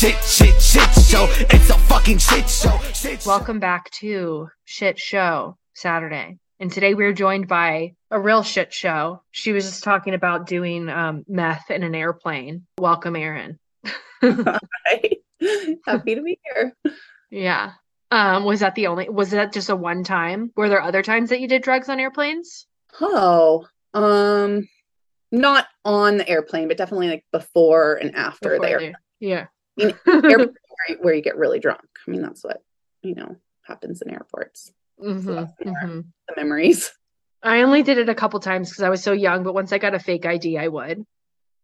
shit, shit, shit show. It's a fucking shit show. Shit show. Welcome back to Shit Show Saturday. And today we're joined by a real shit show. She was just talking about doing um, meth in an airplane. Welcome, Arin. Hi. Happy to be here. Yeah. Um, was that the only, was that just a one time? Were there other times that you did drugs on airplanes? Oh, um, not on the airplane, but definitely like before and after Before there. they- Yeah. Mean, airport where, you get really drunk. I mean, that's what you know happens in airports. Mhm, that's there. mhm. The memories, I only did it a couple times because I was so young, but once I got a fake ID, I would.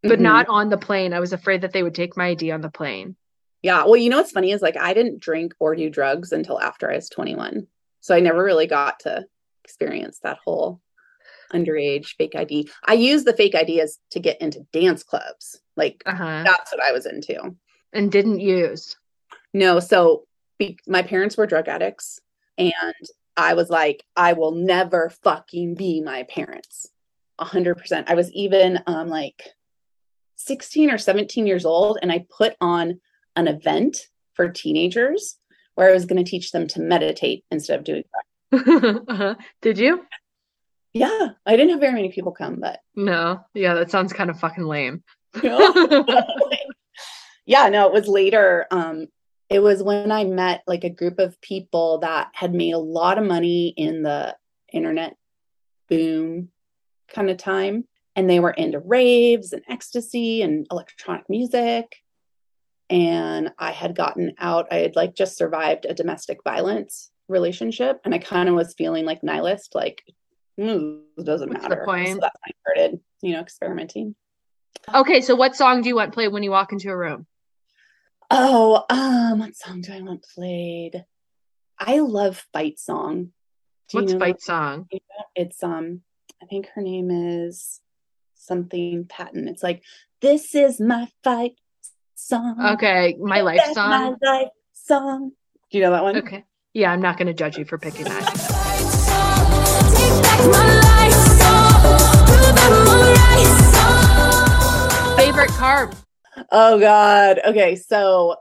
But Mhm. not on the plane. I was afraid that they would take my ID on the plane. Yeah. Well, you know what's funny is like I didn't drink or do drugs until after I was 21, so I never really got to experience that whole underage fake ID. I used the fake ID as to get into dance clubs. Like Uh-huh. that's what I was into. And didn't use. No, so be- my parents were drug addicts, and I was like, I will never fucking be my parents. A hundred percent. I was even um like 16 or 17 years old, and I put on an event for teenagers where I was going to teach them to meditate instead of doing that. uh-huh. Did you? Yeah, I didn't have very many people come, but No. Yeah, that sounds kind of fucking lame. yeah, no, it was later. Um, it was when I met like a group of people that had made a lot of money in the internet boom kind of time. And they were into raves and ecstasy and electronic music. And I had gotten out, I had like just survived a domestic violence relationship. And I kind of was feeling like nihilist, like, "Mm, it doesn't What's matter. point? So that's when I started, you know, experimenting. okay, so what song do you want played when you walk into a room? Oh, um, what song do I want played? I love Fight Song. Do you What's know fight song? It's um, I think her name is something Patton. It's like this is my fight song. Okay, my life That's song. My life song. Do you know that one? Okay. Yeah, I'm not going to judge you for picking that. Favorite carb? Oh God. Okay, so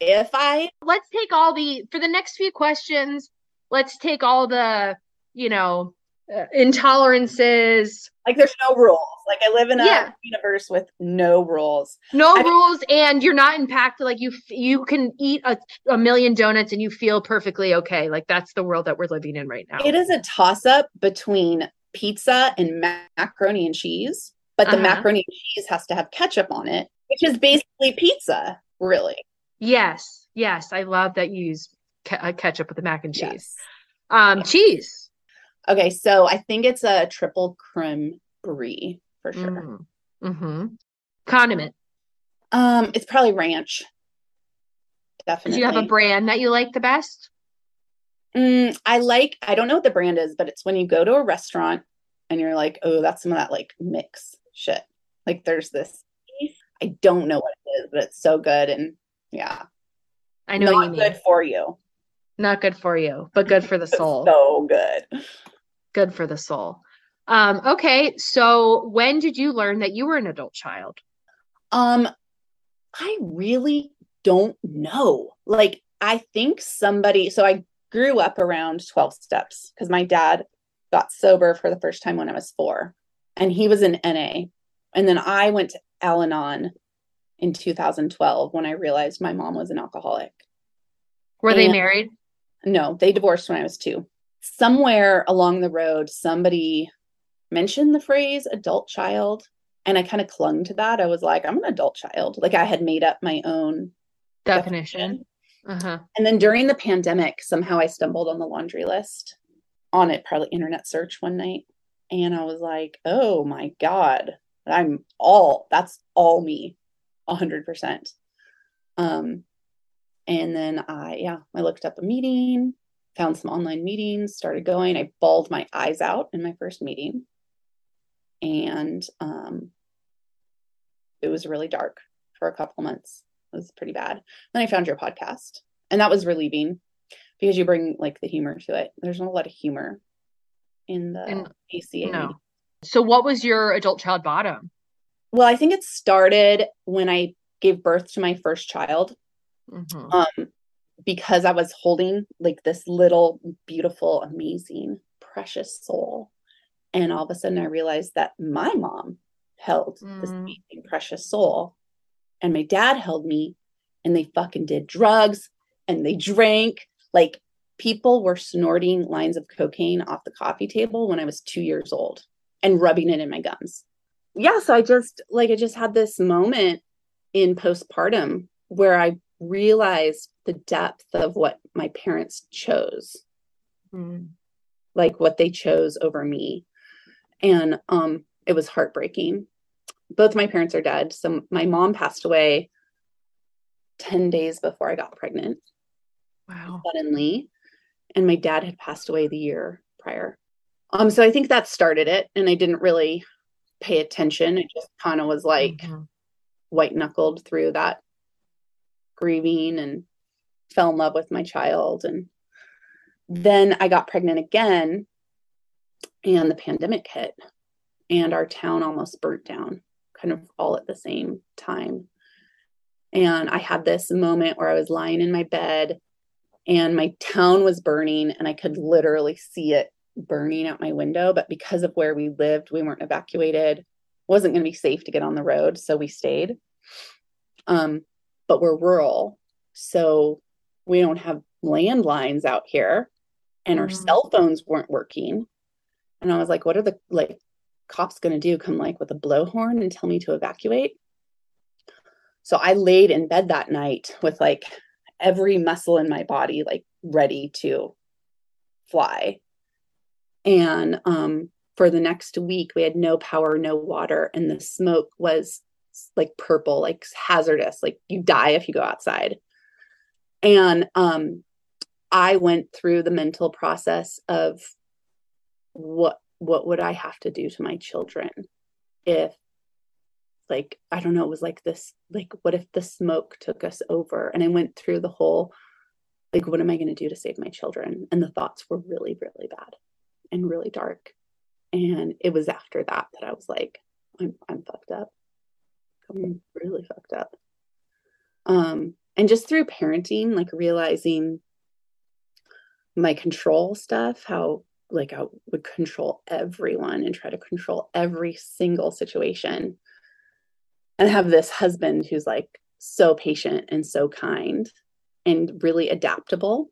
if I Let's take all the for the next few questions. Let's take all the, you know, uh, intolerances, like, there's no rules. Like I live in a Yeah. universe with no rules. no I- rules, and you're not impacted. Like you, you can eat a, a million donuts and you feel perfectly okay. Like that's the world that we're living in right now. It is a toss up between pizza and macaroni and cheese, but the Uh-huh. macaroni and cheese has to have ketchup on it, which is basically pizza, really. Yes, yes, I love that you use ke- uh, ketchup with the mac and cheese. Yes. Um, cheese. Okay, so I think it's a triple creme brie for sure. Mm. hmm Condiment. Um, it's probably ranch. Definitely. Do you have a brand that you like the best? Mm, I like, I don't know what the brand is, but it's when you go to a restaurant and you're like, oh, that's some of that like mix shit. Like there's this, I don't know what it is, but it's so good. And yeah, I know not good for you. Not good for you, but good for the soul. So good. Good for the soul. Um, okay, so when did you learn that you were an adult child? Um, I really don't know. Like, I think somebody, so I grew up around 12 steps because my dad got sober for the first time when I was four, and he was in NA. And then I went to Al Anon in 2012 when I realized my mom was an alcoholic. Were they married? No, they divorced when I was two. Somewhere along the road, somebody mentioned the phrase adult child. And I kind of clung to that. I was like, I'm an adult child. Like I had made up my own Definition. Uh-huh. And then during the pandemic, somehow I stumbled on the laundry list on it, probably internet search one night. And I was like, oh my God, I'm all, that's all me, a hundred percent. Um, and then I, yeah, I looked up a meeting, found some online meetings, started going. I bawled my eyes out in my first meeting. And um, it was really dark for a couple months. It was pretty bad. Then I found your podcast, and that was relieving because you bring like the humor to it. There's not a lot of humor in the In- ACA. No. So what was your adult child bottom? Well, I think it started when I gave birth to my first child Mhm. um because I was holding like this little beautiful amazing precious soul and all of a sudden I realized that my mom held this Mm. amazing precious soul and my dad held me and they fucking did drugs and they drank like people were snorting lines of cocaine off the coffee table when I was 2 years old and rubbing it in my gums. Yeah, so I just like I just had this moment in postpartum where I realized the depth of what my parents chose, Mm. like what they chose over me. And um it was heartbreaking. Both my parents are dead. So my mom passed away 10 days before I got pregnant Wow. suddenly and my dad had passed away the year prior. Um so I think that started it and I didn't really pay attention. It just kind of was like Mhm. white knuckled through that grieving and fell in love with my child. And then I got pregnant again, and the pandemic hit, and our town almost burnt down, kind of all at the same time. And I had this moment where I was lying in my bed, and my town was burning, and I could literally see it burning out my window. But because of where we lived, we weren't evacuated. wasn't going to be safe to get on the road, so we stayed. Um, but we're rural, so we don't have landlines out here, and our Mhm. cell phones weren't working. And I was like, "What are the like cops going to do? Come like with a blowhorn and tell me to evacuate?" So I laid in bed that night with like every muscle in my body like ready to fly. And um, for the next week, we had no power, no water, and the smoke was like purple, like hazardous, like you die if you go outside. And um, I went through the mental process of what what would I have to do to my children if like I don't know, it was like this like what if the smoke took us over? And I went through the whole like what am I going to do to save my children? And the thoughts were really really bad and really dark. And it was after that that I was like I'm I'm fucked up. I'm really fucked up. Um and just through parenting like realizing my control stuff how like I would control everyone and try to control every single situation and have this husband who's like so patient and so kind and really adaptable.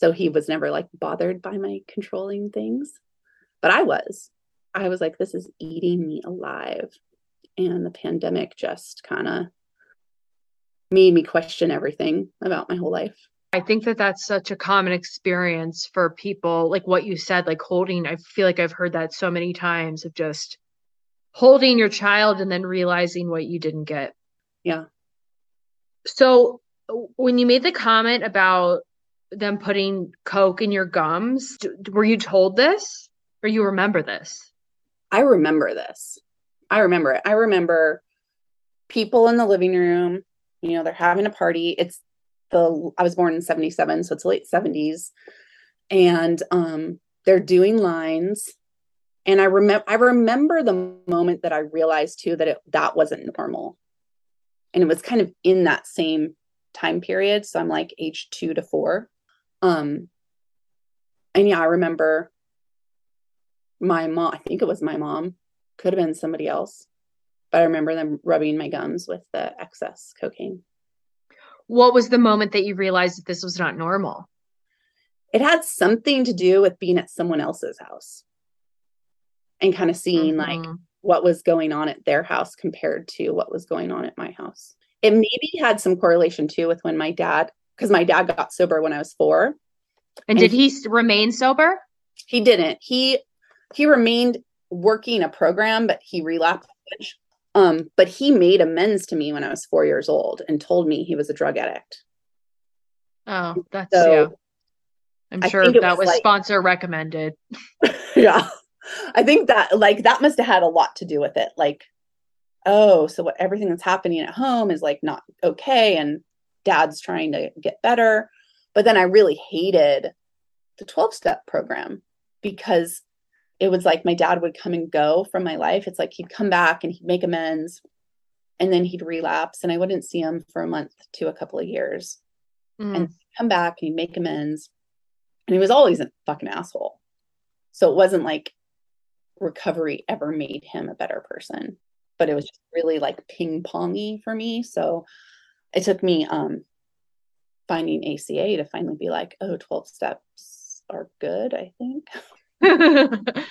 So he was never like bothered by my controlling things, but I was. I was like, this is eating me alive. And the pandemic just kind of made me question everything about my whole life. I think that that's such a common experience for people, like what you said, like holding. I feel like I've heard that so many times of just holding your child and then realizing what you didn't get. Yeah. So when you made the comment about them putting coke in your gums, were you told this or you remember this? I remember this. I remember it. I remember people in the living room, you know, they're having a party. It's the I was born in 77, so it's late 70s. And um they're doing lines. And I remember I remember the moment that I realized too that it that wasn't normal. And it was kind of in that same time period. So I'm like age two to four. Um and yeah, I remember my mom, I think it was my mom, could have been somebody else, but I remember them rubbing my gums with the excess cocaine. What was the moment that you realized that this was not normal? It had something to do with being at someone else's house and kind of seeing like Mhm. what was going on at their house compared to what was going on at my house. It maybe had some correlation too with when my dad, because my dad got sober when I was four. And And did he- he remain sober? He didn't. He he remained working a program, but he relapsed. Um, but he made amends to me when I was four years old and told me he was a drug addict. Oh, that's So, yeah. I'm sure think that was was like- sponsor recommended. yeah. I think that like that must have had a lot to do with it. Like, oh, so what everything that's happening at home is like not okay and dad's trying to get better. But then I really hated the 12 step program because it was like my dad would come and go from my life. It's like he'd come back and he'd make amends and then he'd relapse and I wouldn't see him for a month to a couple of years. Mm. And come back and he'd make amends. And he was always a fucking asshole. So it wasn't like recovery ever made him a better person, but it was just really like ping pongy for me. So it took me um finding ACA to finally be like, oh, 12 steps are good, I think.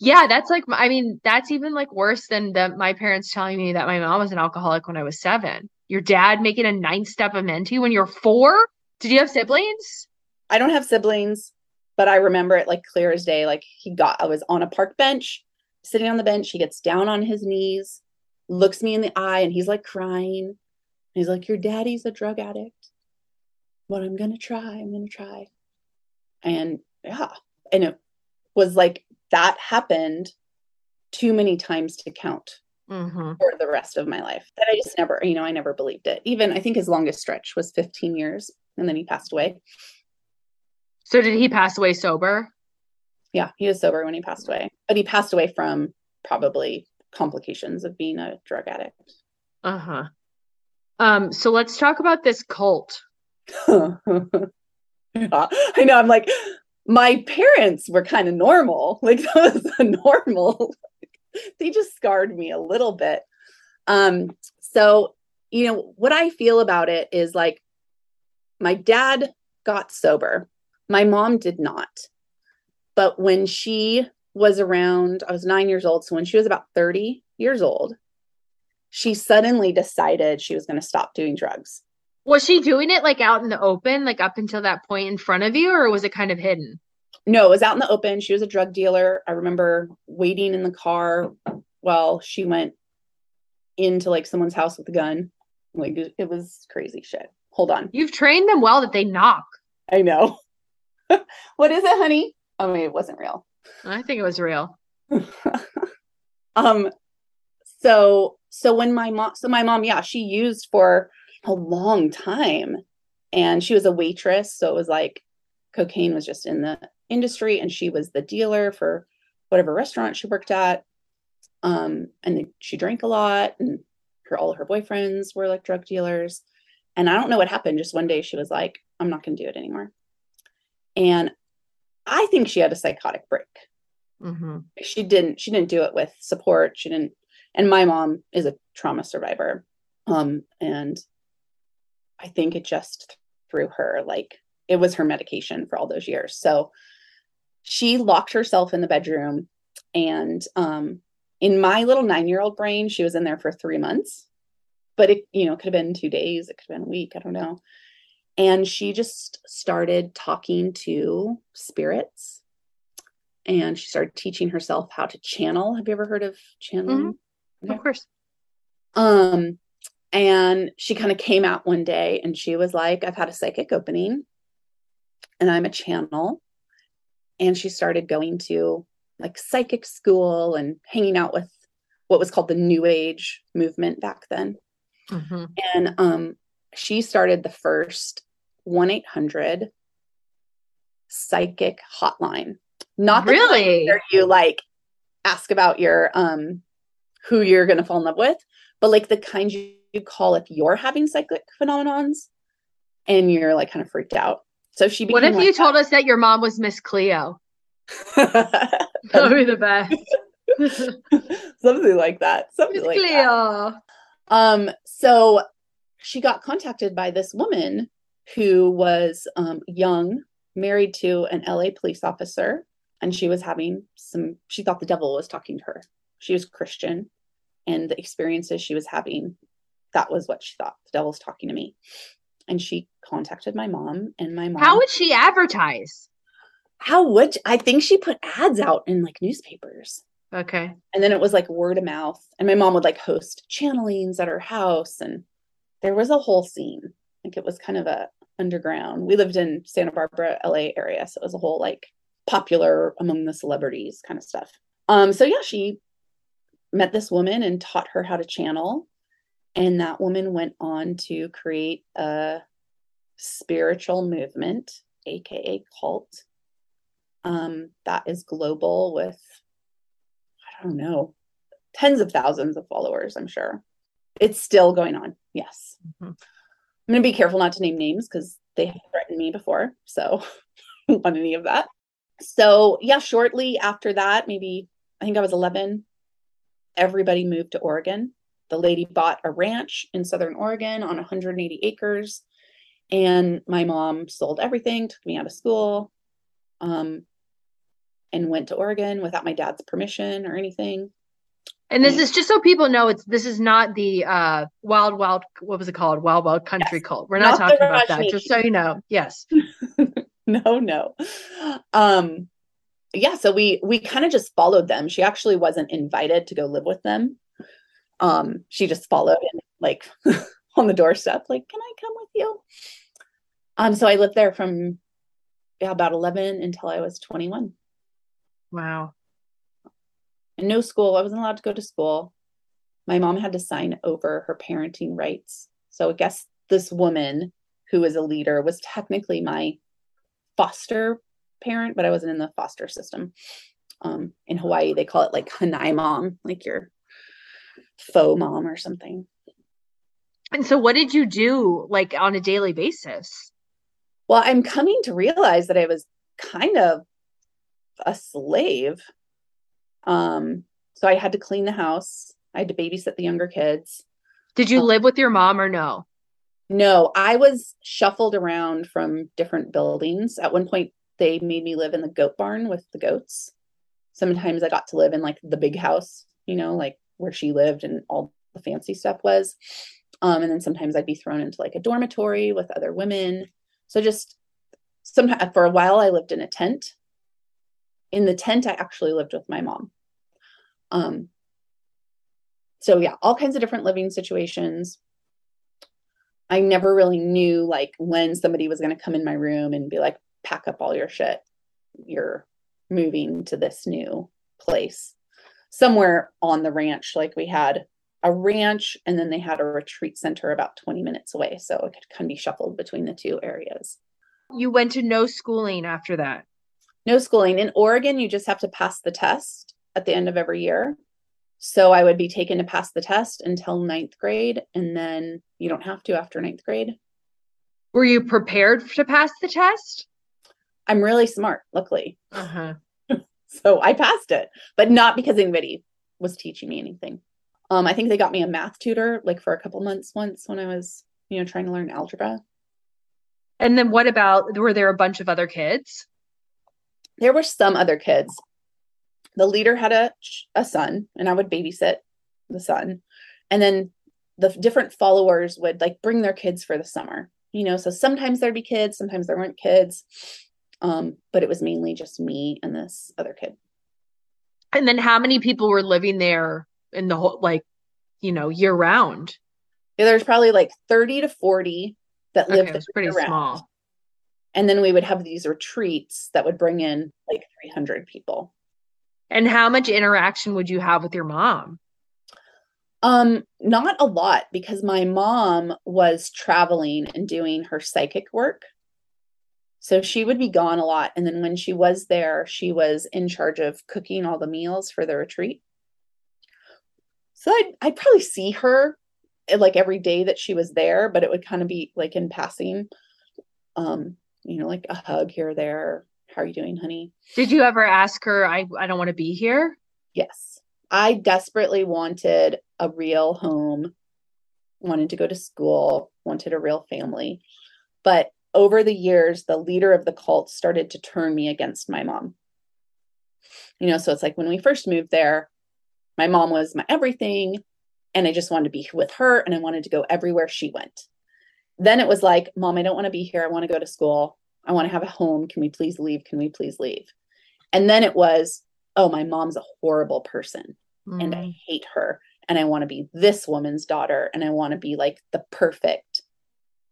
yeah, that's like I mean, that's even like worse than the my parents telling me that my mom was an alcoholic when I was seven. Your dad making a nine step amend to you when you're four? Did you have siblings? I don't have siblings, but I remember it like clear as day. Like he got, I was on a park bench, sitting on the bench. He gets down on his knees, looks me in the eye, and he's like crying. He's like, Your daddy's a drug addict, but I'm going to try. I'm going to try. And yeah. And it was like that happened too many times to count Mm-hmm. for the rest of my life. That I just never, you know, I never believed it. Even I think his longest stretch was 15 years and then he passed away. So did he pass away sober? Yeah, he was sober when he passed away, but he passed away from probably complications of being a drug addict. Uh-huh. Um, so let's talk about this cult. Yeah, I know. I'm like, my parents were kind of normal. Like that was normal. they just scarred me a little bit. Um, so you know what I feel about it is like my dad got sober. My mom did not. But when she was around, I was nine years old. So when she was about 30 years old, she suddenly decided she was going to stop doing drugs. Was she doing it like out in the open, like up until that point in front of you, or was it kind of hidden? No, it was out in the open. She was a drug dealer. I remember waiting in the car while she went into like someone's house with a gun. Like it it was crazy shit. Hold on. You've trained them well that they knock. I know. what is it, honey? I mean, it wasn't real. I think it was real. um so so when my mom so my mom yeah she used for a long time and she was a waitress so it was like cocaine was just in the industry and she was the dealer for whatever restaurant she worked at um and she drank a lot and her all her boyfriends were like drug dealers and i don't know what happened just one day she was like i'm not going to do it anymore and i think she had a psychotic break Mm-hmm. she didn't she didn't do it with support she didn't and my mom is a trauma survivor um and i think it just threw her like it was her medication for all those years so she locked herself in the bedroom and um in my little 9-year-old brain she was in there for 3 months but it you know could have been 2 days it could have been a week i don't know and she just started talking to spirits and she started teaching herself how to channel. Have you ever heard of channeling? Of course. Um, and she kind of came out one day and she was like, I've had a psychic opening and I'm a channel. And she started going to like psychic school and hanging out with what was called the New Age movement back then. Mm-hmm. And um, she started the first 1 800 psychic hotline. Not Really? you like ask about your um who you're gonna fall in love with, but like the kind you, you call if you're having psychic phenomenons and you're like kind of freaked out. So she What if you told us that your mom was Miss Cleo? that That would be the best. Something like that. Something like that. Cleo. Um, so she got contacted by this woman who was um, young, married to an LA police officer, and she was having some, she thought the devil was talking to her. She was Christian, and the experiences she was having, that was what she thought. The devil's talking to me. And she contacted my mom, and my mom. How would she advertise? how would I think she put ads out in like newspapers? Okay. and then it was like word of mouth and my mom would like host channelings at her house and there was a whole scene like it was kind of a underground we lived in santa barbara la area so it was a whole like popular among the celebrities kind of stuff um so yeah she met this woman and taught her how to channel and that woman went on to create a spiritual movement aka cult um that is global with I don't know, tens of thousands of followers, I'm sure. It's still going on. Yes. Mhm. I'm going to be careful not to name names because they have threatened me before. So, I don't want any of that. So, yeah, shortly after that, maybe I think I was 11, everybody moved to Oregon. The lady bought a ranch in Southern Oregon on 180 acres. And my mom sold everything, took me out of school, um, and went to Oregon without my dad's permission or anything. And this is just so people know it's this is not the uh wild wild what was it called? Wild Wild Country Yes. cult. We're not, Not talking about that. Just so you know. Yes. no no um yeah so we we kind of just followed them. She actually wasn't invited to go live with them. Um she just followed and like on the doorstep like can i come with you? Um so i lived there from yeah, about 11 until i was 21 Wow. and no school i wasn't allowed to go to school. My mom had to sign over her parenting rights. So i guess this woman who was a leader was technically my foster parent but i wasn't in the foster system um, in hawaii they call it like hanai mom like your faux mom or something And so what did you do like on a daily basis? well i'm coming to realize that i was kind of a slave um so i had to clean the house i had to babysit the younger kids Did you Oh. live with your mom or no? No, I was shuffled around from different buildings. At one point, they made me live in the goat barn with the goats. Sometimes I got to live in like the big house, you know, like where she lived and all the fancy stuff was. Um, and then sometimes I'd be thrown into like a dormitory with other women. So just sometimes for a while, I lived in a tent. In the tent, I actually lived with my mom. Um, so yeah, all kinds of different living situations. I never really knew like when somebody was going to come in my room and be like, pack up all your shit. You're moving to this new place. Somewhere on the ranch, like we had a ranch and then they had a retreat center about 20 minutes away. So it could kind of be shuffled between the two areas. You went to no schooling after that. No schooling. In Oregon, you just have to pass the test at the end of every year. So I would be taken to pass the test until ninth grade, and then you don't have to after ninth grade. Were you prepared to pass the test? I'm really smart, luckily. Uh-huh. So I passed it, but not because anybody was teaching me anything. Um, I think they got me a math tutor like for a couple months once when I was, you know, trying to learn algebra. And then what about were there a bunch of other kids? There were some other kids. The leader had a a son, and I would babysit the son, and then the different followers would like bring their kids for the summer. You know, so sometimes there'd be kids, sometimes there weren't kids, um, but it was mainly just me and this other kid. And then how many people were living there in the whole like, you know, year round? Yeah, there's probably like 30 to 40 that Okay, lived there pretty small. And then we would have these retreats that would bring in like 300 people. And how much interaction would you have with your mom? Um, not a lot because my mom was traveling and doing her psychic work. So she would be gone a lot. And then when she was there, she was in charge of cooking all the meals for the retreat. So I'd, I'd probably see her eh, like every day that she was there, but it would kind of be like in passing. Um, you know, like a hug here or there. How are you doing, honey? Did you ever ask her, I, I don't want to be here? Yes. I desperately wanted a real home, wanted to go to school, wanted a real family. But over the years, the leader of the cult started to turn me against my mom. You know, so it's like when we first moved there, my mom was my everything, and I just wanted to be with her and I wanted to go everywhere she went. Then it was like, Mom, I don't want to be here. I want to go to school. I want to have a home. Can we please leave? Can we please leave? And then it was, oh, my mom's a horrible person and Mm. I hate her and I want to be this woman's daughter and I want to be like the perfect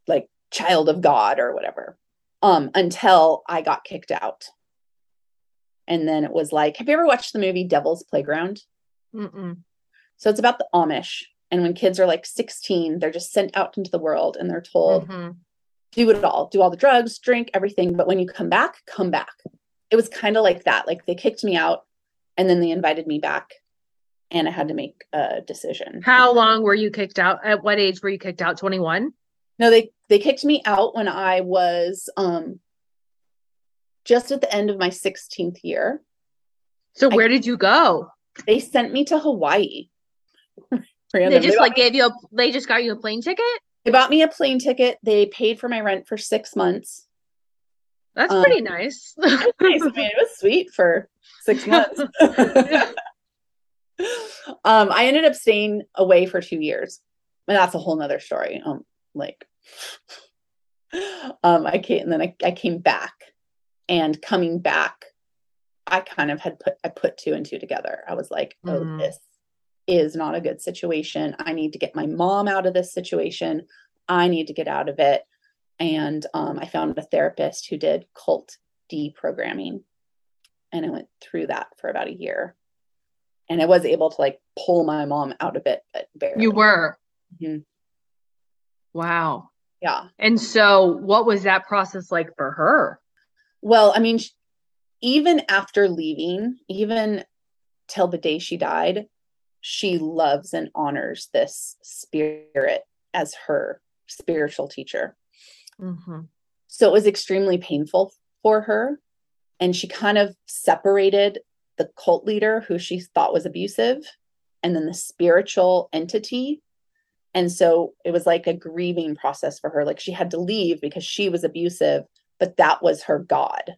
like child of God or whatever. Um until I got kicked out. And then it was like, have you ever watched the movie Devil's Playground? Mm-mm. So it's about the Amish and when kids are like 16, they're just sent out into the world and they're told Mhm. do it all, do all the drugs, drink everything, but when you come back, come back. It was kind of like that. Like they kicked me out and then they invited me back and I had to make a decision. How long were you kicked out? At what age were you kicked out? 21? No, they they kicked me out when I was um just at the end of my 16th year. So I- where did you go? They sent me to Hawaii. They just like gave you a they just got you a plane ticket? They bought me a plane ticket. They paid for my rent for six months. That's Um, pretty nice. Nice. I mean, it was sweet for six months. um, I ended up staying away for two years, and that's a whole nother story. Um, like, um, I came and then I, I came back, and coming back, I kind of had put I put two and two together. I was like, oh, Mm. this is not a good situation. I need to get my mom out of this situation. I need to get out of it. And um, I found a therapist who did cult deprogramming. And I went through that for about a year. And I was able to like pull my mom out of it, but barely. you were. Mhm. Wow. Yeah. And so what was that process like for her? Well, I mean, even after leaving, even till the day she died, she loves and honors this spirit as her spiritual teacher. Mm-hmm. So it was extremely painful for her. And she kind of separated the cult leader who she thought was abusive and then the spiritual entity. And so it was like a grieving process for her. Like she had to leave because she was abusive, but that was her God,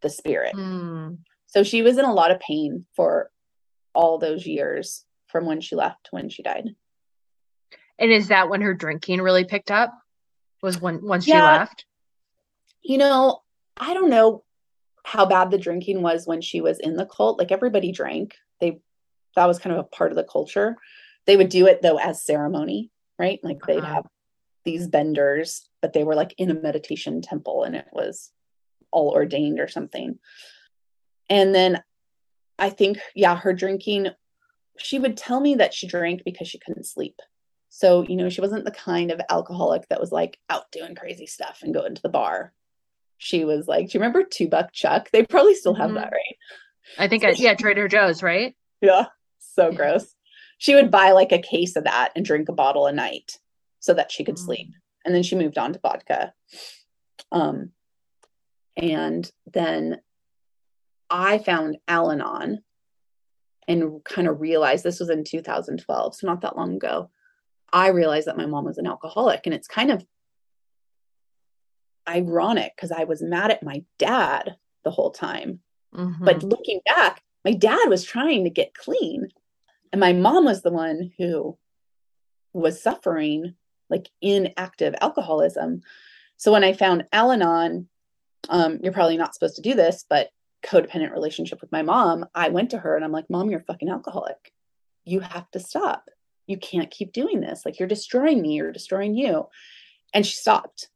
the spirit. Mm. So she was in a lot of pain for all those years from when she left to when she died. And is that when her drinking really picked up? Was when once she left? You know, I don't know how bad the drinking was when she was in the cult. Like everybody drank. They that was kind of a part of the culture. They would do it though as ceremony, right? Like they'd Uh-huh. have these benders, but they were like in a meditation temple and it was all ordained or something. And then I think, yeah, her drinking, she would tell me that she drank because she couldn't sleep. So, you know, she wasn't the kind of alcoholic that was like out doing crazy stuff and going to the bar. She was like, do you remember Two Buck Chuck? They probably still have Mhm. that, right? I think I, yeah, Trader Joe's, right? Yeah. So Yeah. gross. She would buy like a case of that and drink a bottle a night so that she could Mm. sleep. And then she moved on to vodka. Um, and then I found Al Anon and kind of realized this was in 2012, so not that long ago. I realized that my mom was an alcoholic, and it's kind of ironic because I was mad at my dad the whole time. Mhm. But looking back, my dad was trying to get clean, and my mom was the one who was suffering like inactive alcoholism. So when I found Al Anon, um, you're probably not supposed to do this, but codependent relationship with my mom, I went to her and I'm like, Mom, you're fucking alcoholic. You have to stop. You can't keep doing this. Like, you're destroying me, you're destroying you. And she stopped.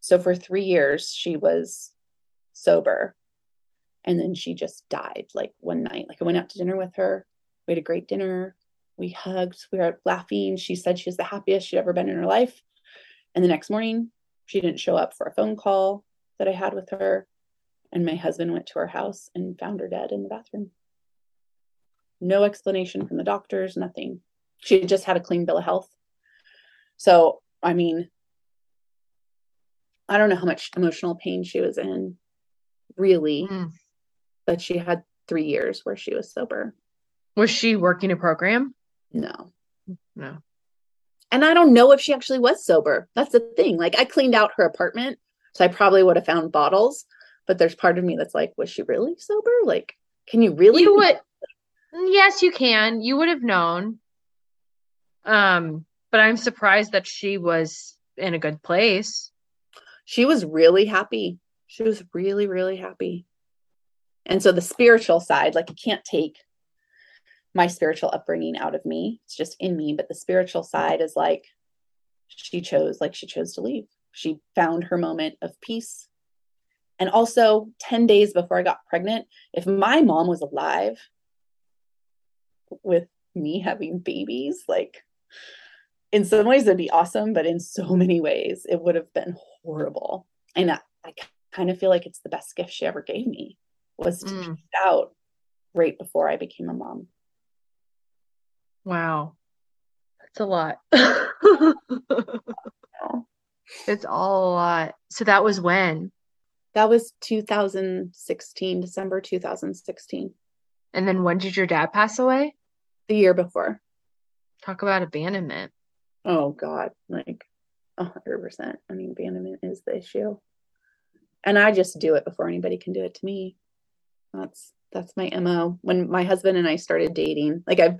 So for three years, she was sober. And then she just died like one night. Like, I went out to dinner with her. We had a great dinner. We hugged. We were laughing. She said she was the happiest she'd ever been in her life. And the next morning, she didn't show up for a phone call that I had with her. And my husband went to her house and found her dead in the bathroom. No explanation from the doctors, nothing. She had just had a clean bill of health. So, I mean, I don't know how much emotional pain she was in, really, Mm. but she had three years where she was sober. Was she working a program? No. No. And I don't know if she actually was sober. That's the thing. Like, I cleaned out her apartment, so I probably would have found bottles. But there's part of me that's like, was she really sober? Like, can you really? You would yes, you can. You would have known. Um, but I'm surprised that she was in a good place. she was really happy. She was really, really happy. And so the spiritual side, like you can't take my spiritual upbringing out of me. It's just in me. But the spiritual side is like she chose, like she chose to leave. She found her moment of peace. And also 10 days before I got pregnant, if my mom was alive with me having babies, like in some ways it'd be awesome, but in so many ways it would have been horrible. And I, I kind of feel like it's the best gift she ever gave me was to Mm. out right before I became a mom. Wow. That's a lot. It's all a lot. So that was when? That was 2016, December 2016, And then when did your dad pass away? the year before. Talk about abandonment. Oh God, like a hundred percent. I mean, abandonment is the issue, and I just do it before anybody can do it to me. That's that's my mo. When my husband and I started dating, like I've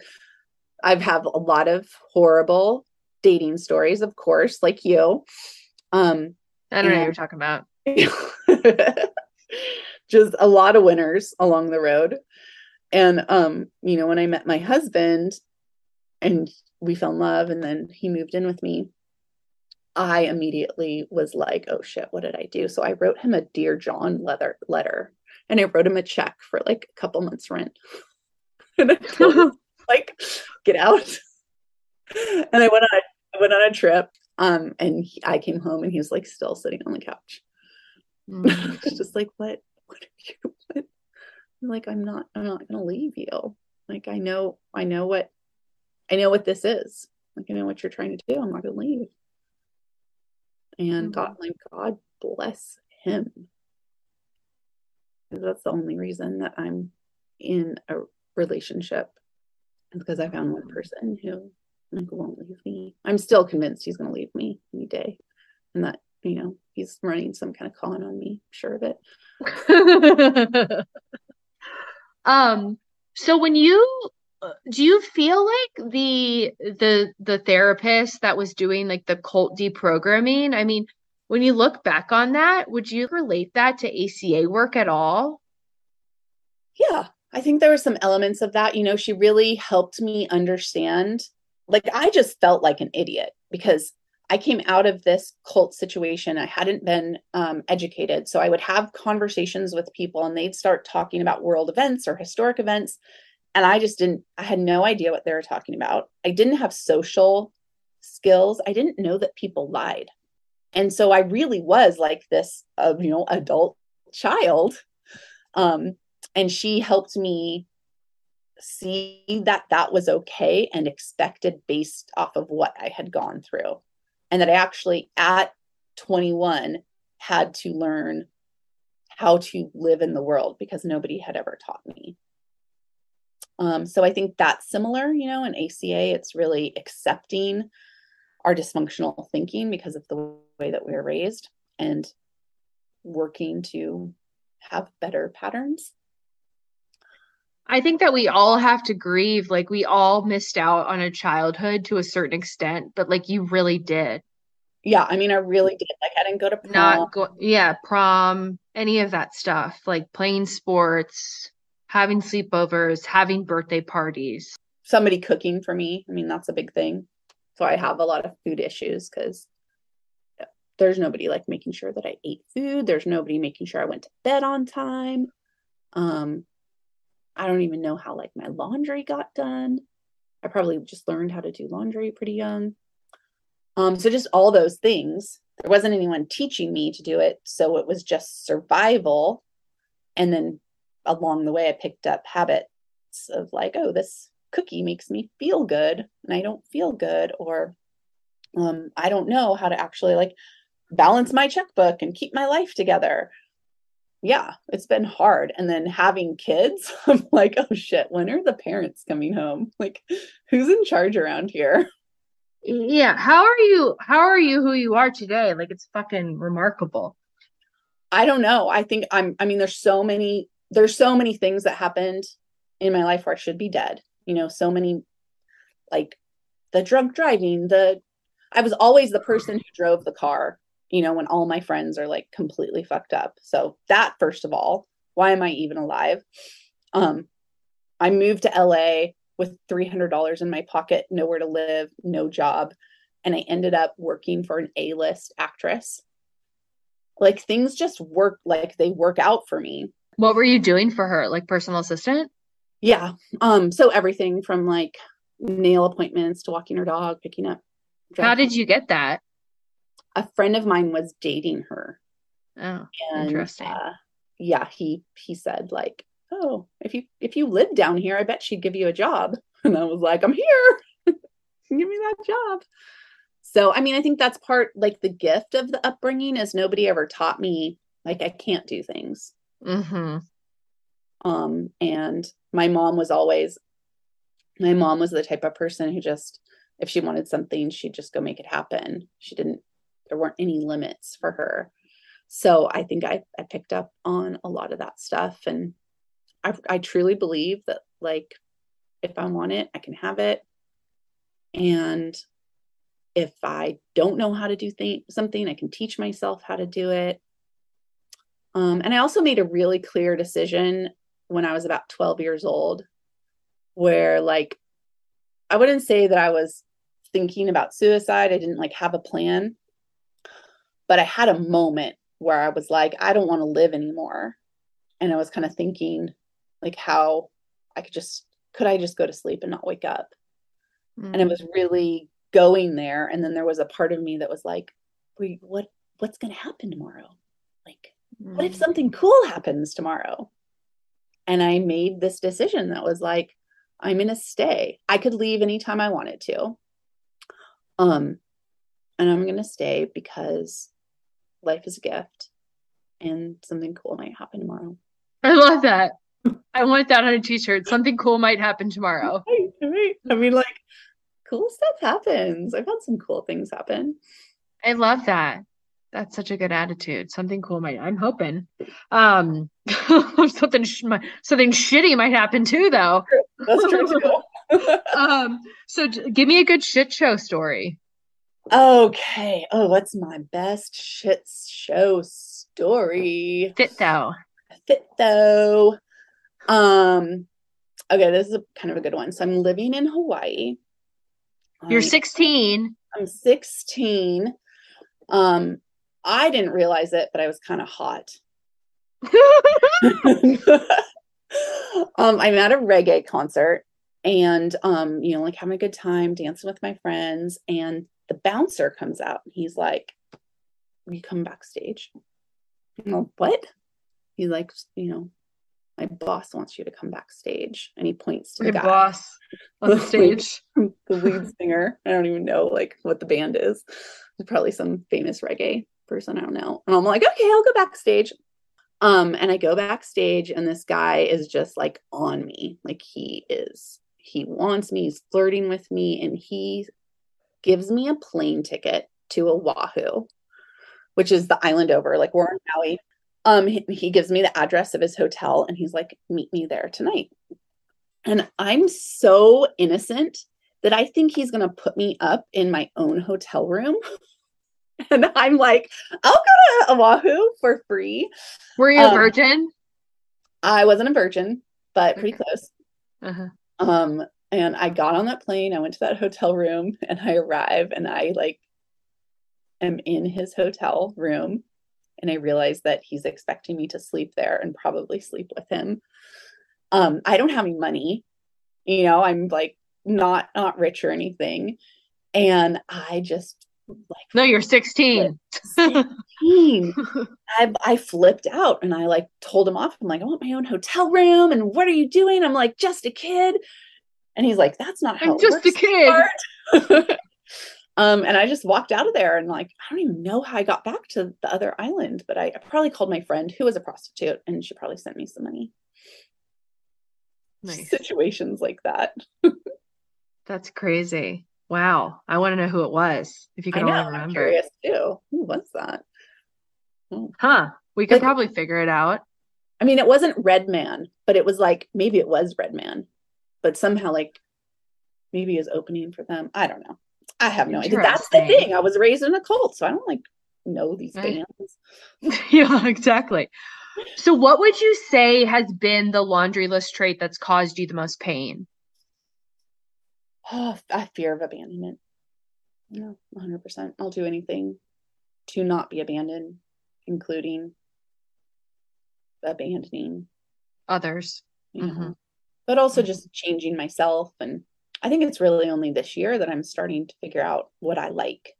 I've have a lot of horrible dating stories, of course, like you. Um, I don't know what you're talking about. just a lot of winners along the road. And um, you know, when I met my husband and we fell in love and then he moved in with me, I immediately was like, oh shit, what did I do? So I wrote him a Dear John letter letter and I wrote him a check for like a couple months rent. and I told him, like, get out. and I went on I went on a trip. Um, and he, I came home and he was like still sitting on the couch. Mm. just like what what are you what? I'm like i'm not i'm not gonna leave you like i know i know what i know what this is like i know what you're trying to do i'm not gonna leave and Mhm. god like god bless him. that's the only reason that i'm in a relationship because i found one person who like won't leave me. I'm still convinced he's gonna leave me any day and that you know he's running some kind of con on me sure of it. Um, so when you do you feel like the the the therapist that was doing like the cult deprogramming, I mean, when you look back on that, would you relate that to ACA work at all? Yeah, I think there were some elements of that. You know, she really helped me understand. Like, I just felt like an idiot because I came out of this cult situation. I hadn't been um, educated. So I would have conversations with people and they'd start talking about world events or historic events. And I just didn't, I had no idea what they were talking about. I didn't have social skills. I didn't know that people lied. And so I really was like this, uh, you know, adult child. Um, and she helped me see that that was okay and expected based off of what I had gone through. And that I actually, at 21, had to learn how to live in the world because nobody had ever taught me. Um, so I think that's similar, you know, in ACA, it's really accepting our dysfunctional thinking because of the way that we were raised and working to have better patterns. I think that we all have to grieve, like we all missed out on a childhood to a certain extent, but like you really did. Yeah, I mean, I really did. Like, I didn't go to prom. Not go, yeah, prom, any of that stuff, like playing sports, having sleepovers, having birthday parties. somebody cooking for me. I mean, that's a big thing. So I have a lot of food issues because there's nobody like making sure that I ate food. There's nobody making sure I went to bed on time. Um, I don't even know how like my laundry got done. I probably just learned how to do laundry pretty young. Um, so just all those things. There wasn't anyone teaching me to do it, so it was just survival. And then along the way, I picked up habits of like, oh, this cookie makes me feel good, and I don't feel good, or um, I don't know how to actually like balance my checkbook and keep my life together. Yeah, it's been hard. And then having kids, I'm like, oh shit, when are the parents coming home? Like, who's in charge around here? Yeah, how are you? How are you who you are today? Like it's fucking remarkable. I don't know. I think I'm, I mean, there's so many, there's so many things that happened in my life where I should be dead. You know, so many, like the drunk driving, the, I was always the person who drove the car, you know, when all my friends are like completely fucked up. So that, first of all, why am I even alive? Um, I moved to LA with $300 in my pocket, nowhere to live, no job. And I ended up working for an A list actress. Like things just work, like they work out for me. What were you doing for her? Like personal assistant? Yeah. Um, so everything from like nail appointments to walking her dog, picking up. How did you get that? A friend of mine was dating her. Oh, And Interesting. uh, yeah, he he said like, "Oh, if you if you lived down here, I bet she'd give you a job." And I was like, I'm here. Give me that job. So, I mean, I think that's part like the gift of the upbringing is nobody ever taught me like I can't do things. Mm-hmm. Um, and my mom was always, my mom was the type of person who just, if she wanted something, she'd just go make it happen. She didn't, there weren't any limits for her. So I think I, I picked up on a lot of that stuff. And I, I truly believe that, like, if I want it, I can have it. And if I don't know how to do th- something, I can teach myself how to do it. Um, and I also made a really clear decision when I was about 12 years old, where like I wouldn't say that I was thinking about suicide. I didn't like have a plan, but I had a moment where I was like, I don't want to live anymore. And I was kind of thinking like how I could just could I just go to sleep and not wake up? Mm. And it was really going there. And then there was a part of me that was like, Wait, what what's gonna happen tomorrow? Like, what if Mm. something cool happens tomorrow? And I made this decision that was like, I'm gonna stay. I could leave anytime I wanted to. Um, and I'm gonna stay because life is a gift and something cool might happen tomorrow. I love that. I want that on a t-shirt. Something cool might happen tomorrow. Right, right. I mean, like, cool stuff happens. I've had some cool things happen. I love that. That's such a good attitude. Something cool might. I'm hoping. Um, something sh- something shitty might happen too, though. That's true too. Um, so give me a good shit show story. Okay. Oh, what's my best shit show story? Fit though. Fit though. Um, okay, this is a kind of a good one. So I'm living in Hawaii. You're I- 16. I'm 16. Um, I didn't realize it, but I was kind of hot. um, I'm at a reggae concert and um, you know, like having a good time dancing with my friends, and the bouncer comes out and he's like, Will you come backstage? I'm like, what? He's like, you know, my boss wants you to come backstage. And he points to Your the guy boss on the stage. the lead singer. I don't even know like what the band is. It's probably some famous reggae person. I don't know. And I'm like, okay, I'll go backstage. Um, and I go backstage, and this guy is just like on me. Like he is, he wants me, he's flirting with me, and he gives me a plane ticket to Oahu, which is the island over. Like we're in Maui. Um, he, he gives me the address of his hotel, and he's like, meet me there tonight. And I'm so innocent that I think he's going to put me up in my own hotel room. and I'm like, I'll go to Oahu for free. Were you a Um, virgin? I wasn't a virgin, but pretty Okay. close. Uh-huh. Um, and I got on that plane, I went to that hotel room, and I arrive and I like am in his hotel room. And I realize that he's expecting me to sleep there and probably sleep with him. Um, I don't have any money, you know, I'm like not not rich or anything. And I just like No, you're 16. 16. I, I flipped out and I like told him off. I'm like, I want my own hotel room. And what are you doing? I'm like, just a kid. And he's like, that's not how I'm just a kid. um, and I just walked out of there and like, I don't even know how I got back to the other island, but I, I probably called my friend who was a prostitute and she probably sent me some money. Nice. Situations like that. That's crazy. Wow. I want to know who it was. If you can know. only I'm curious too. Who was that? Huh. We could Like- probably figure it out. I mean, it wasn't Red Man, but it was like maybe it was Red Man, but somehow like maybe is opening for them. I don't know. I have no idea. That's the thing. I was raised in a cult, so I don't like know these Right. bands. yeah, exactly. So, what would you say has been the laundry list trait that's caused you the most pain? Oh, I fear of abandonment. No, 100%. I'll do anything to not be abandoned, including abandoning, Others. you know, Mhm. But also Mhm. just changing myself. And I think it's really only this year that I'm starting to figure out what I like.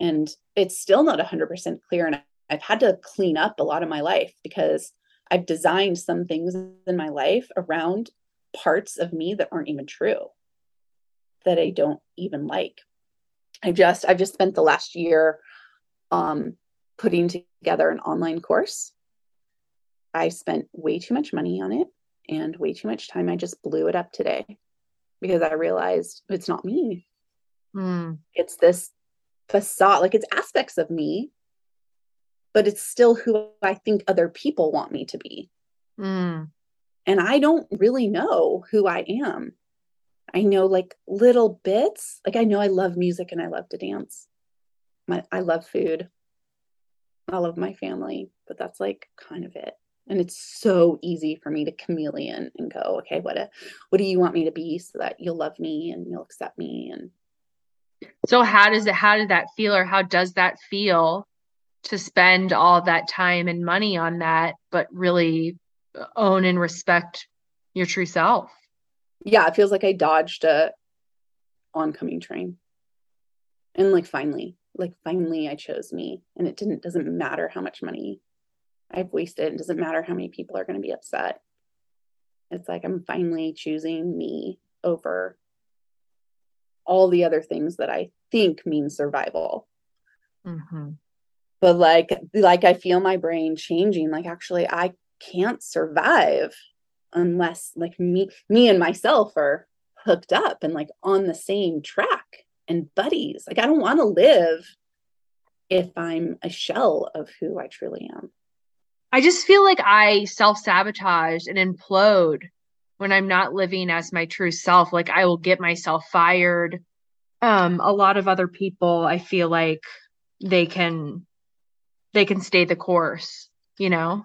And it's still not 100% clear. And I've had to clean up a lot of my life because I've designed some things in my life around parts of me that aren't even true that I don't even like. I just I've just spent the last year um putting together an online course. I spent way too much money on it and way too much time. I just blew it up today because I realized it's not me. Mm. It's this facade, like it's aspects of me, but it's still who I think other people want me to be. Mm. And I don't really know who I am. I know like little bits. Like I know I love music and I love to dance. My, I love food. I love my family, but that's like kind of it. And it's so easy for me to chameleon and go, okay, what a, what do you want me to be so that you'll love me and you'll accept me and So how does it how did that feel or how does that feel to spend all that time and money on that but really uh, own and respect your true self? yeah, it feels like I dodged a oncoming train. And like finally, like finally I chose me and it didn't doesn't matter how much money I've wasted. It doesn't matter how many people are going to be upset. It's like I'm finally choosing me over all the other things that I think mean survival. Mm-hmm. But like like I feel my brain changing like actually I can't survive unless like me me and myself are hooked up and like on the same track and buddies. Like I don't want to live if I'm a shell of who I truly am. I just feel like I self sabotage and implode when I'm not living as my true self. Like I will get myself fired. Um, a lot of other people, I feel like they can they can stay the course, you know?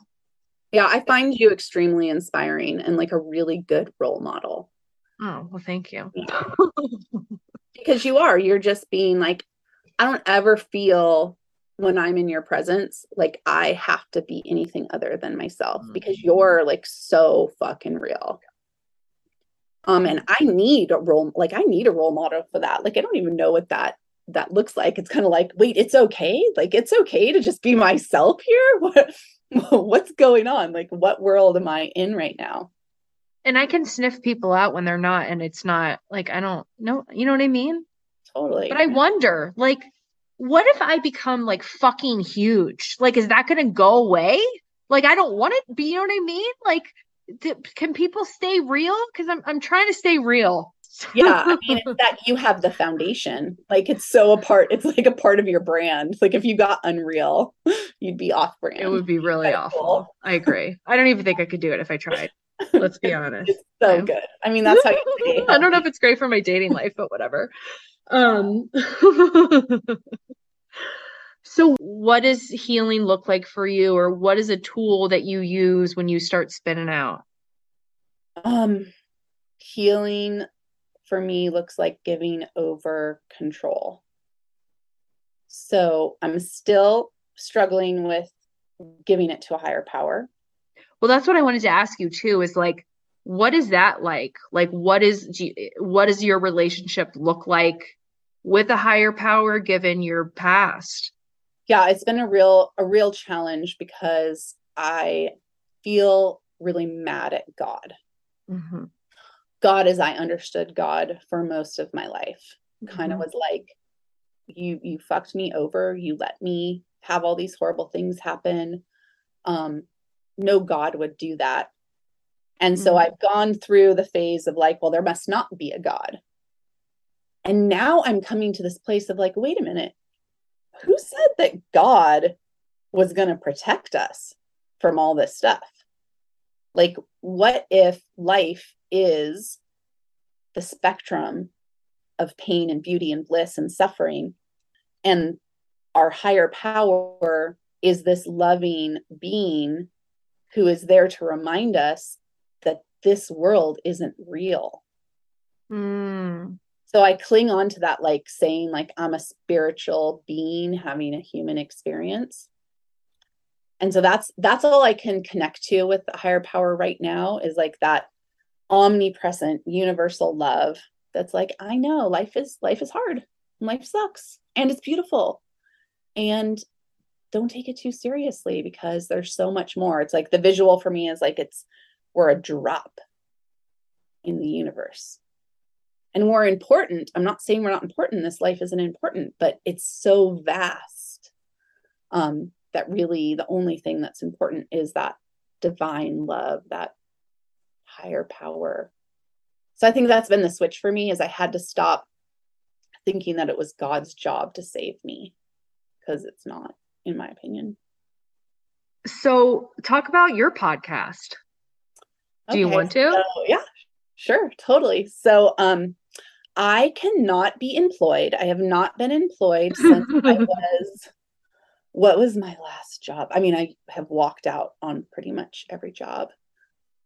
Yeah, I find you extremely inspiring and like a really good role model. Oh, well, thank you. because you are, you're just being like, I don't ever feel when I'm in your presence like I have to be anything other than myself because you're like so fucking real. Um, and I need a role, like I need a role model for that. Like I don't even know what that that looks like. It's kind of like, wait, it's okay. Like it's okay to just be myself here. What what's going on? Like what world am I in right now? And I can sniff people out when they're not, and it's not like I don't know, you know what I mean? Totally. But I wonder, like, what if I become like fucking huge? Like, is that gonna go away? Like, I don't want it. Be, you know what I mean? Like, th- can people stay real? Because I'm I'm trying to stay real. yeah i mean that you have the foundation like it's so a part it's like a part of your brand like if you got unreal you'd be off brand it would be really awful. cool. I agree. I don't even think I could do it if I tried. Let's be honest. it's so I'm- good i mean that's how you I don't know if it's great for my dating life, but whatever. Um So what does healing look like for you or what is a tool that you use when you start spinning out? um healing for me looks like giving over control so i'm still struggling with giving it to a higher power Well, that's what I wanted to ask you too is like what is that like? Like what is you- what does your relationship look like with a higher power given your past? yeah it's been a real a real challenge because i feel really mad at god Mhm. god as i understood god for most of my life kind of was like you you fucked me over you let me have all these horrible things happen um no god would do that and so Mhm. i've gone through the phase of like well there must not be a god. And now i'm coming to this place of like wait a minute. Who said that god was going to protect us from all this stuff? Like what if life is the spectrum of pain and beauty and bliss and suffering and our higher power is this loving being who is there to remind us this world isn't real. Mm. so i cling on to that like saying like i'm a spiritual being having a human experience. And so that's that's all i can connect to with the higher power right now is like that omnipresent universal love that's like i know life is life is hard life sucks and it's beautiful. And don't take it too seriously because there's so much more. It's like the visual for me is like it's we're a drop in the universe. And we're important. I'm not saying we're not important. This life isn't important, but it's so vast um, that really the only thing that's important is that divine love, that higher power. So I think that's been the switch for me is I had to stop thinking that it was God's job to save me because it's not, in my opinion. So, talk about your podcast. Do you want to? So, yeah, sure, totally. So, um, I cannot be employed. I have not been employed since I was. What was my last job? I mean, I have walked out on pretty much every job.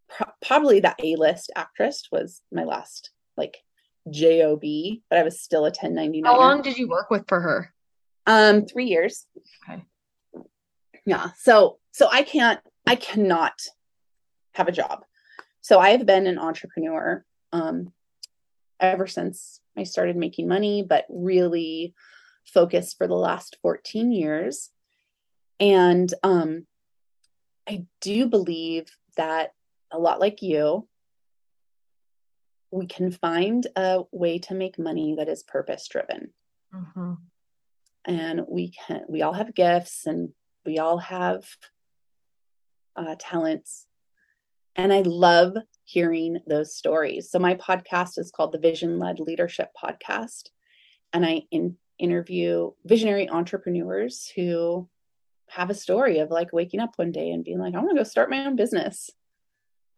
Pro- probably that A list actress was my last like job, but I was still a 1099. How long did you work with for her? Um, three years. Okay. Yeah. So so I can't I cannot have a job. So I have been an entrepreneur um ever since I started making money, but really focused for the last 14 years. And um I do believe that a lot like you, we can find a way to make money that is purpose driven. Mm-hmm. And we can, we all have gifts and we all have uh, talents. And I love hearing those stories. So my podcast is called the Vision Led Leadership Podcast. And I in, interview visionary entrepreneurs who have a story of like waking up one day and being like, I want to go start my own business.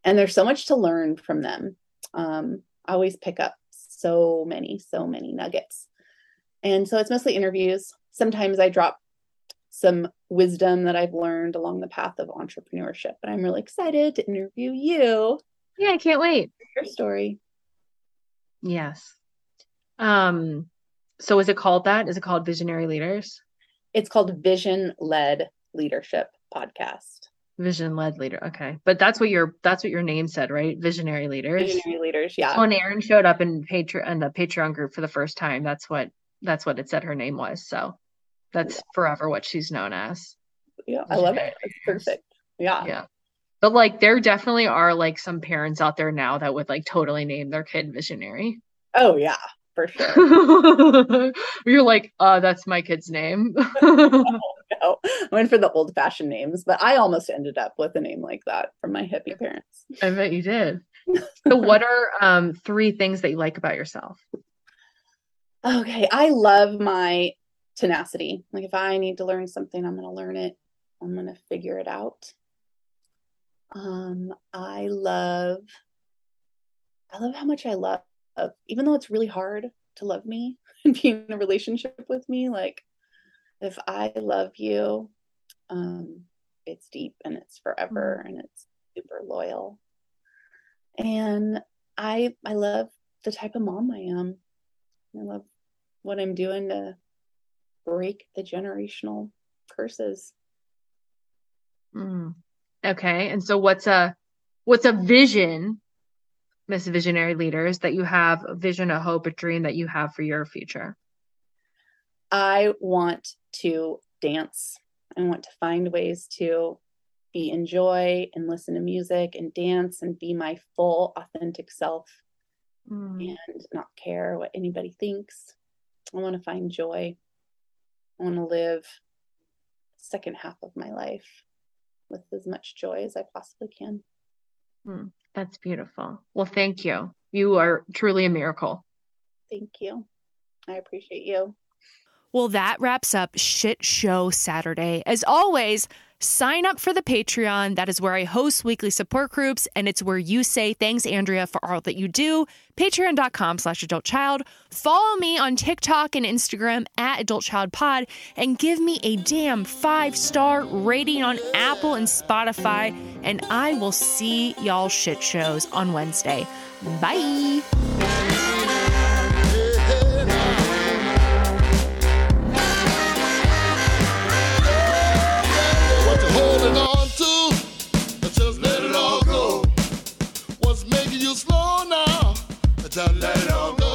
And there's so much to learn from them. Um, I always pick up so many, so many nuggets. And so it's mostly interviews. Sometimes I drop some wisdom that I've learned along the path of entrepreneurship. But I'm really excited to interview you. Yeah, I can't wait. Your story. Yes. Um, so is it called that? Is it called Visionary Leaders? It's called Vision Led Leadership Podcast. Vision led leader. Okay. But that's what your that's what your name said, right? Visionary leaders. Visionary leaders, yeah. So When Arin showed up in Patreon in the Patreon group for the first time, that's what that's what it said her name was. So that's forever what she's known as. Yeah, I love it. It's perfect. Yeah. Yeah. But like there definitely are like some parents out there now that would like totally name their kid visionary. Oh yeah, for sure. You're like, uh, that's my kid's name. no, I went for the old fashioned names, but I almost ended up with a name like that from my hippie parents. I bet you did. So what are um three things that you like about yourself? Okay, I love my tenacity. Like if I need to learn something, I'm going to learn it. I'm going to figure it out. Um, I love I love how much I love even though it's really hard to love me and be in a relationship with me, like if I love you, um, it's deep and it's forever and it's super loyal. And I I love the type of mom I am. I love what I'm doing to break the generational curses. Mm. Okay. And so what's a what's a vision, Miss Visionary Leaders, that you have a vision, a hope, a dream that you have for your future? I want to dance. I want to find ways to be in joy and listen to music and dance and be my full authentic self Mm. and not care what anybody thinks. I want to find joy. I want to live the second half of my life with as much joy as I possibly can. Mm. That's beautiful. Well, thank you. You are truly a miracle. Thank you. I appreciate you. Well, that wraps up Shit Show Saturday. As always, sign up for the Patreon. That is where I host weekly support groups, and it's where you say thanks, Andrea, for all that you do. Patreon.com slash adult child. Follow me on TikTok and Instagram at Adult Child Pod and give me a damn five star rating on Apple and Spotify. And I will see y'all shit shows on Wednesday. Bye. slow now. Don't let it all go.